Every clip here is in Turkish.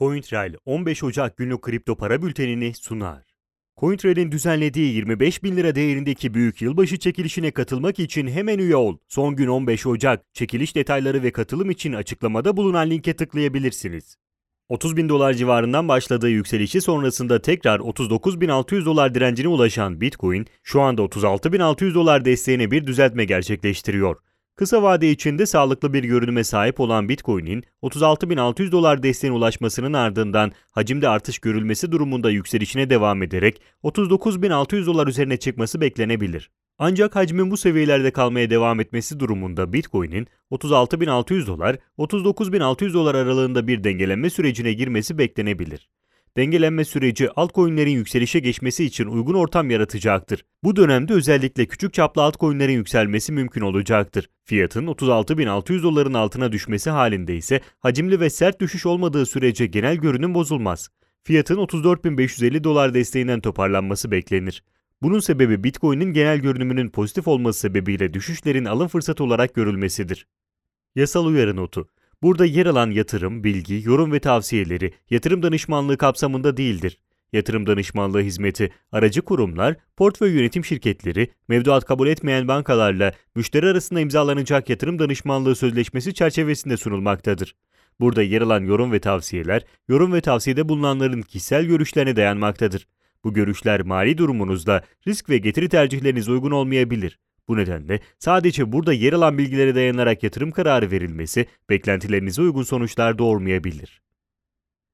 CoinTrail 15 Ocak günlük kripto para bültenini sunar. CoinTrail'in düzenlediği 25 bin lira değerindeki büyük yılbaşı çekilişine katılmak için hemen üye ol. Son gün 15 Ocak. Çekiliş detayları ve katılım için açıklamada bulunan linke tıklayabilirsiniz. 30 bin dolar civarından başladığı yükselişi sonrasında tekrar 39.600 dolar direncine ulaşan Bitcoin, şu anda 36.600 dolar desteğine bir düzeltme gerçekleştiriyor. Kısa vade içinde sağlıklı bir görünüme sahip olan Bitcoin'in 36.600 dolar desteğine ulaşmasının ardından hacimde artış görülmesi durumunda yükselişine devam ederek 39.600 dolar üzerine çıkması beklenebilir. Ancak hacmin bu seviyelerde kalmaya devam etmesi durumunda Bitcoin'in 36.600 dolar, 39.600 dolar aralığında bir dengelenme sürecine girmesi beklenebilir. Dengelenme süreci altcoin'lerin yükselişe geçmesi için uygun ortam yaratacaktır. Bu dönemde özellikle küçük çaplı altcoin'lerin yükselmesi mümkün olacaktır. Fiyatın 36.600 doların altına düşmesi halinde ise hacimli ve sert düşüş olmadığı sürece genel görünüm bozulmaz. Fiyatın 34.550 dolar desteğinden toparlanması beklenir. Bunun sebebi Bitcoin'in genel görünümünün pozitif olması sebebiyle düşüşlerin alım fırsatı olarak görülmesidir. Yasal uyarı notu Burada yer alan yatırım, bilgi, yorum ve tavsiyeleri yatırım danışmanlığı kapsamında değildir. Yatırım danışmanlığı hizmeti, aracı kurumlar, portföy yönetim şirketleri, mevduat kabul etmeyen bankalarla müşteri arasında imzalanacak yatırım danışmanlığı sözleşmesi çerçevesinde sunulmaktadır. Burada yer alan yorum ve tavsiyeler, yorum ve tavsiyede bulunanların kişisel görüşlerine dayanmaktadır. Bu görüşler mali durumunuzda risk ve getiri tercihleriniz uygun olmayabilir. Bu nedenle sadece burada yer alan bilgilere dayanarak yatırım kararı verilmesi beklentilerinize uygun sonuçlar doğurmayabilir.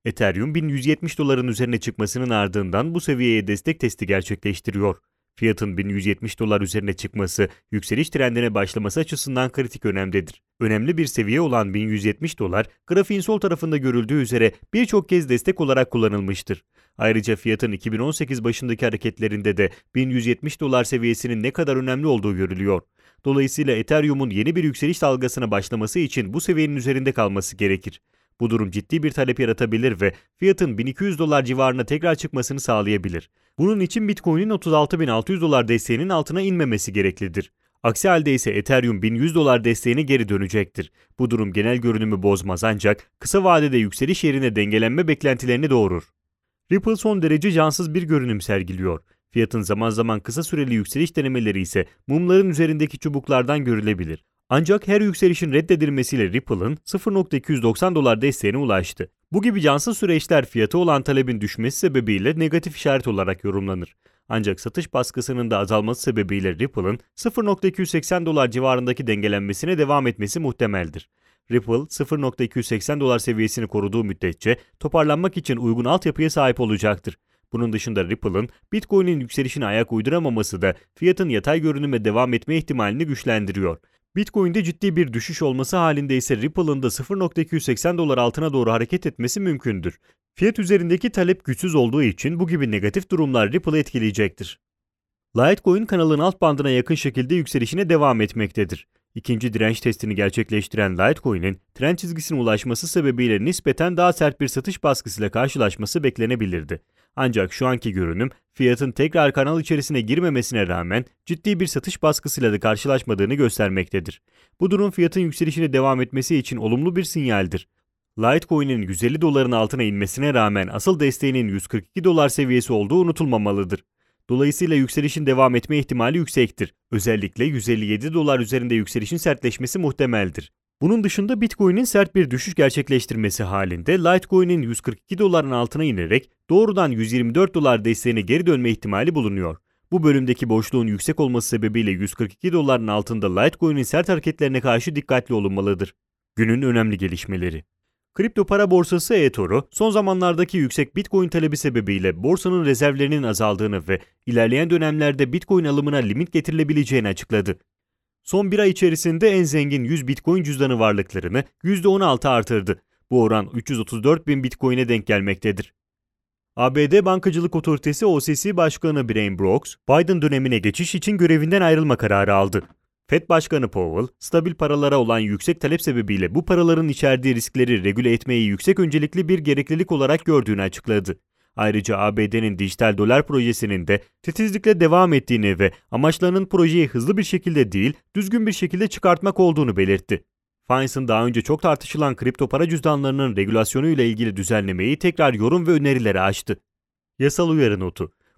Ethereum 1170 doların üzerine çıkmasının ardından bu seviyeye destek testi gerçekleştiriyor. Fiyatın 1170 dolar üzerine çıkması, yükseliş trendine başlaması açısından kritik önemdedir. Önemli bir seviye olan 1170 dolar, grafiğin sol tarafında görüldüğü üzere birçok kez destek olarak kullanılmıştır. Ayrıca fiyatın 2018 başındaki hareketlerinde de 1170 dolar seviyesinin ne kadar önemli olduğu görülüyor. Dolayısıyla Ethereum'un yeni bir yükseliş dalgasına başlaması için bu seviyenin üzerinde kalması gerekir. Bu durum ciddi bir talep yaratabilir ve fiyatın 1200 dolar civarına tekrar çıkmasını sağlayabilir. Bunun için Bitcoin'in 36.600 dolar desteğinin altına inmemesi gereklidir. Aksi halde ise Ethereum 1100 dolar desteğine geri dönecektir. Bu durum genel görünümü bozmaz ancak kısa vadede yükseliş yerine dengelenme beklentilerini doğurur. Ripple son derece cansız bir görünüm sergiliyor. Fiyatın zaman zaman kısa süreli yükseliş denemeleri ise mumların üzerindeki çubuklardan görülebilir. Ancak her yükselişin reddedilmesiyle Ripple'ın 0.290 dolar desteğine ulaştı. Bu gibi cansız süreçler fiyatı olan talebin düşmesi sebebiyle negatif işaret olarak yorumlanır. Ancak satış baskısının da azalması sebebiyle Ripple'ın 0.280 dolar civarındaki dengelenmesine devam etmesi muhtemeldir. Ripple 0.280 dolar seviyesini koruduğu müddetçe toparlanmak için uygun altyapıya sahip olacaktır. Bunun dışında Ripple'ın Bitcoin'in yükselişine ayak uyduramaması da fiyatın yatay görünüme devam etme ihtimalini güçlendiriyor. Bitcoin'de ciddi bir düşüş olması halinde ise Ripple'ın da 0.280 dolar altına doğru hareket etmesi mümkündür. Fiyat üzerindeki talep güçsüz olduğu için bu gibi negatif durumlar Ripple'ı etkileyecektir. Litecoin kanalın alt bandına yakın şekilde yükselişine devam etmektedir. İkinci direnç testini gerçekleştiren Litecoin'in trend çizgisine ulaşması sebebiyle nispeten daha sert bir satış baskısıyla karşılaşması beklenebilirdi. Ancak şu anki görünüm fiyatın tekrar kanal içerisine girmemesine rağmen ciddi bir satış baskısıyla da karşılaşmadığını göstermektedir. Bu durum fiyatın yükselişine devam etmesi için olumlu bir sinyaldir. Litecoin'in 150 doların altına inmesine rağmen asıl desteğinin 142 dolar seviyesi olduğu unutulmamalıdır. Dolayısıyla yükselişin devam etme ihtimali yüksektir. Özellikle 157 dolar üzerinde yükselişin sertleşmesi muhtemeldir. Bunun dışında Bitcoin'in sert bir düşüş gerçekleştirmesi halinde Litecoin'in 142 doların altına inerek doğrudan 124 dolar desteğine geri dönme ihtimali bulunuyor. Bu bölümdeki boşluğun yüksek olması sebebiyle 142 doların altında Litecoin'in sert hareketlerine karşı dikkatli olunmalıdır. Günün önemli gelişmeleri Kripto para borsası eToro, son zamanlardaki yüksek Bitcoin talebi sebebiyle borsanın rezervlerinin azaldığını ve ilerleyen dönemlerde Bitcoin alımına limit getirilebileceğini açıkladı. Son bir ay içerisinde en zengin 100 Bitcoin cüzdanı varlıklarını %16 artırdı. Bu oran 334 bin Bitcoin'e denk gelmektedir. ABD Bankacılık Otoritesi OCC Başkanı Brian Brooks, Biden dönemine geçiş için görevinden ayrılma kararı aldı. Fed Başkanı Powell, stabil paralara olan yüksek talep sebebiyle bu paraların içerdiği riskleri regüle etmeyi yüksek öncelikli bir gereklilik olarak gördüğünü açıkladı. Ayrıca ABD'nin dijital dolar projesinin de titizlikle devam ettiğini ve amaçlarının projeyi hızlı bir şekilde değil, düzgün bir şekilde çıkartmak olduğunu belirtti. Finance daha önce çok tartışılan kripto para cüzdanlarının regülasyonu ile ilgili düzenlemeyi tekrar yorum ve önerileri açtı. Yasal uyarı notu.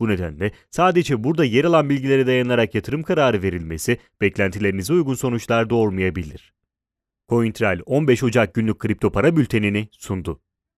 Bu nedenle sadece burada yer alan bilgilere dayanarak yatırım kararı verilmesi beklentilerinize uygun sonuçlar doğurmayabilir. CoinTrail 15 Ocak günlük kripto para bültenini sundu.